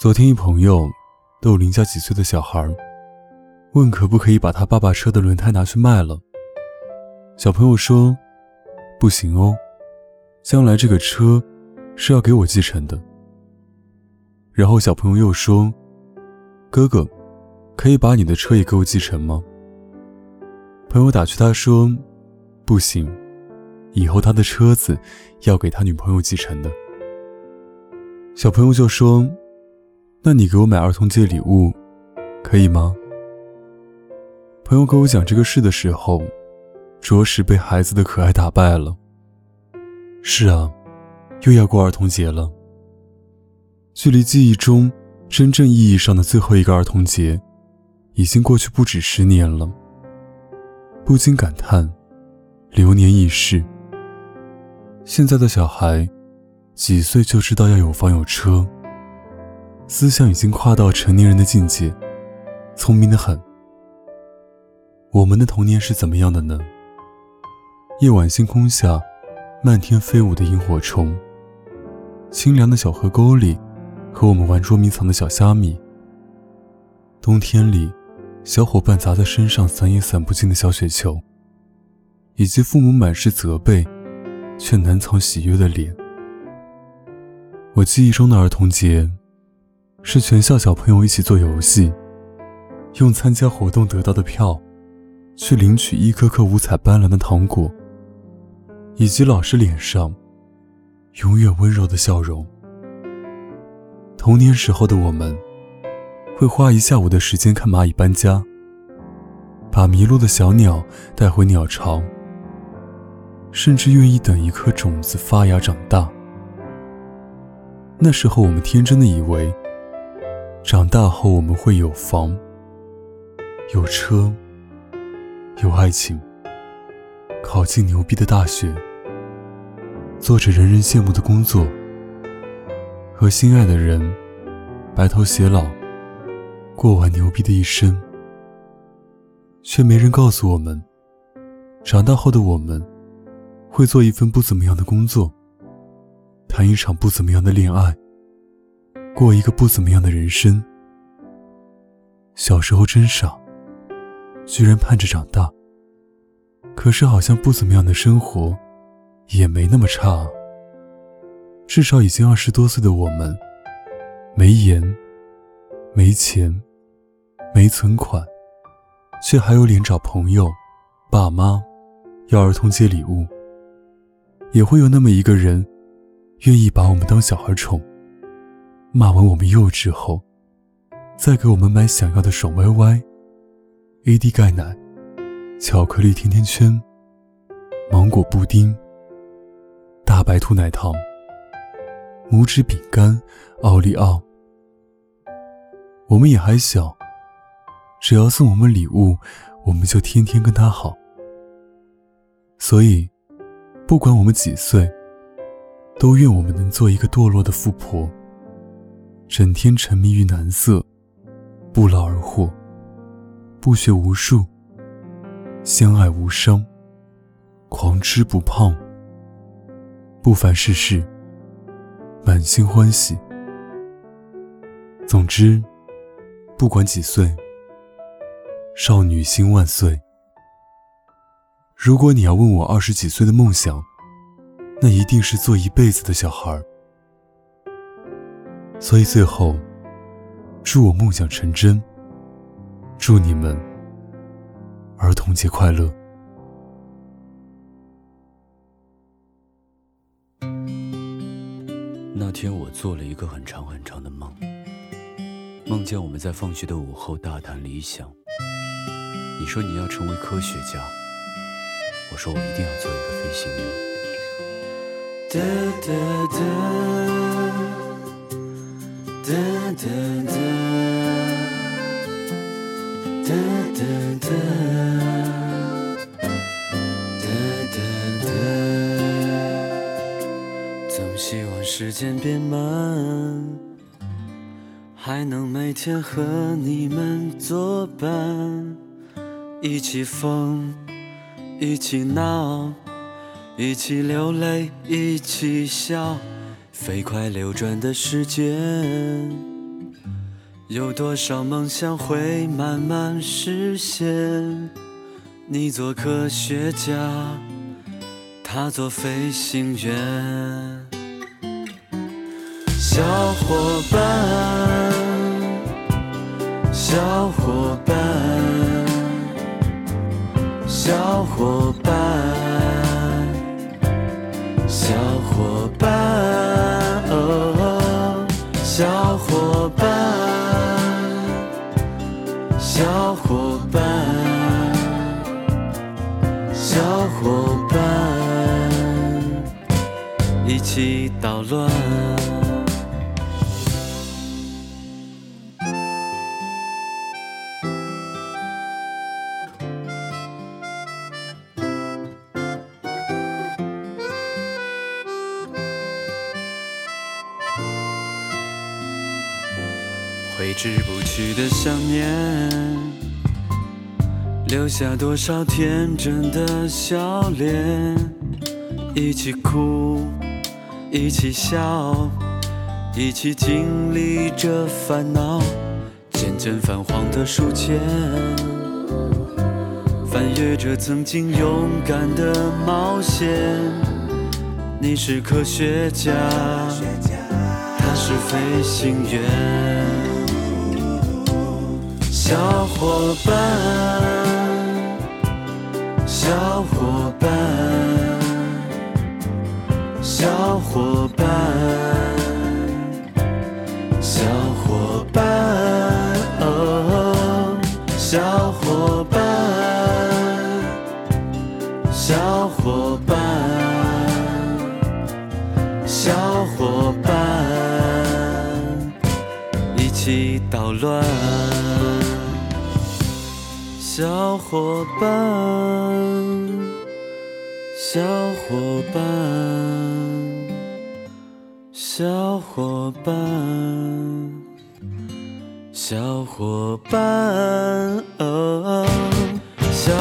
昨天一朋友逗邻家几岁的小孩，问可不可以把他爸爸车的轮胎拿去卖了。小朋友说：“不行哦，将来这个车是要给我继承的。”然后小朋友又说：“哥哥，可以把你的车也给我继承吗？”朋友打趣他说：“不行，以后他的车子要给他女朋友继承的。”小朋友就说：“那你给我买儿童节礼物，可以吗？”朋友跟我讲这个事的时候，着实被孩子的可爱打败了。是啊，又要过儿童节了，距离记忆中真正意义上的最后一个儿童节，已经过去不止十年了。不禁感叹，流年易逝。现在的小孩，几岁就知道要有房有车，思想已经跨到成年人的境界，聪明的很。我们的童年是怎么样的呢？夜晚星空下，漫天飞舞的萤火虫，清凉的小河沟里，和我们玩捉迷藏的小虾米。冬天里。小伙伴砸在身上散也散不尽的小雪球，以及父母满是责备却难藏喜悦的脸。我记忆中的儿童节，是全校小朋友一起做游戏，用参加活动得到的票，去领取一颗颗五彩斑斓的糖果，以及老师脸上永远温柔的笑容。童年时候的我们。会花一下午的时间看蚂蚁搬家，把迷路的小鸟带回鸟巢，甚至愿意等一颗种子发芽长大。那时候我们天真的以为，长大后我们会有房、有车、有爱情，考进牛逼的大学，做着人人羡慕的工作，和心爱的人白头偕老。过完牛逼的一生，却没人告诉我们，长大后的我们，会做一份不怎么样的工作，谈一场不怎么样的恋爱，过一个不怎么样的人生。小时候真傻，居然盼着长大。可是好像不怎么样的生活，也没那么差。至少已经二十多岁的我们，没颜，没钱。没存款，却还有脸找朋友、爸妈要儿童节礼物。也会有那么一个人，愿意把我们当小孩宠，骂完我们幼稚后，再给我们买想要的爽歪歪、AD 钙奶、巧克力甜甜圈、芒果布丁、大白兔奶糖、拇指饼干、奥利奥。我们也还小。只要送我们礼物，我们就天天跟他好。所以，不管我们几岁，都愿我们能做一个堕落的富婆，整天沉迷于男色，不劳而获，不学无术，相爱无伤，狂吃不胖，不烦世事，满心欢喜。总之，不管几岁。少女心万岁！如果你要问我二十几岁的梦想，那一定是做一辈子的小孩。所以最后，祝我梦想成真，祝你们儿童节快乐。那天我做了一个很长很长的梦，梦见我们在放学的午后大谈理想。你说你要成为科学家，我说我一定要做一个飞行员。哒哒哒哒哒哒哒哒哒哒哒哒总希望时间变慢，还能每天和你们作伴。一起疯，一起闹，一起流泪，一起笑，飞快流转的时间，有多少梦想会慢慢实现？你做科学家，他做飞行员。小伙伴，小伙伴，小伙小伙伴，小伙伴，小伙伴，一起捣乱。挥之不去的想念，留下多少天真的笑脸？一起哭，一起笑，一起经历着烦恼，渐渐泛黄的书签，翻阅着曾经勇敢的冒险。你是科学家，他是飞行员。小伙伴，小伙伴，小伙伴，小伙伴，哦，小伙伴，小伙伴，小伙伴，一起捣乱。小伙伴，小伙伴，小伙伴，小伙伴，哦，小